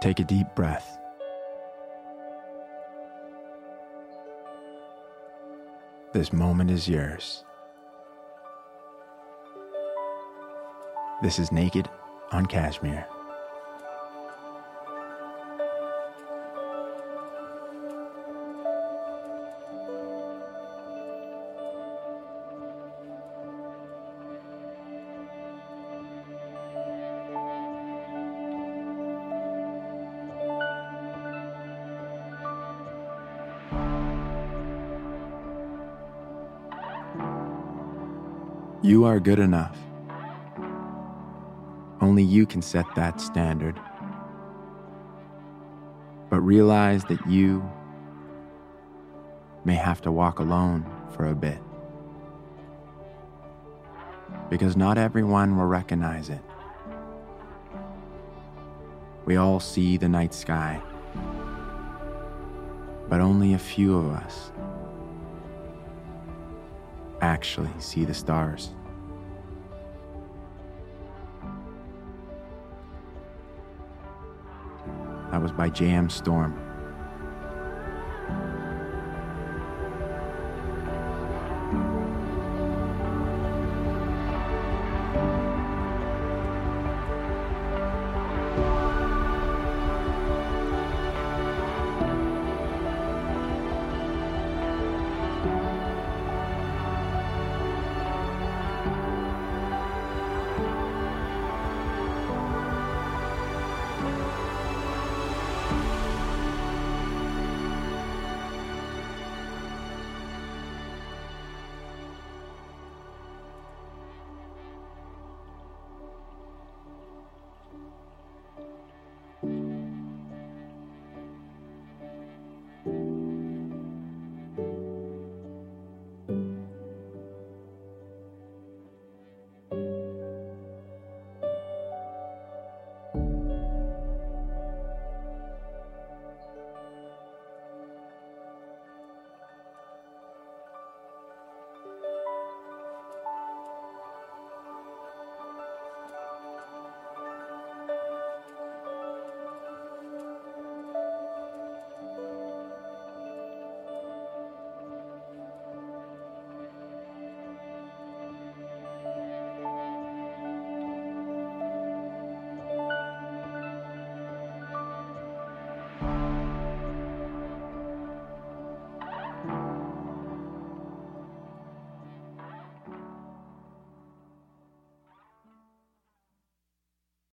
Take a deep breath. This moment is yours. This is Naked on Cashmere. You are good enough. Only you can set that standard. But realize that you may have to walk alone for a bit. Because not everyone will recognize it. We all see the night sky, but only a few of us actually see the stars. That was by J.M. Storm.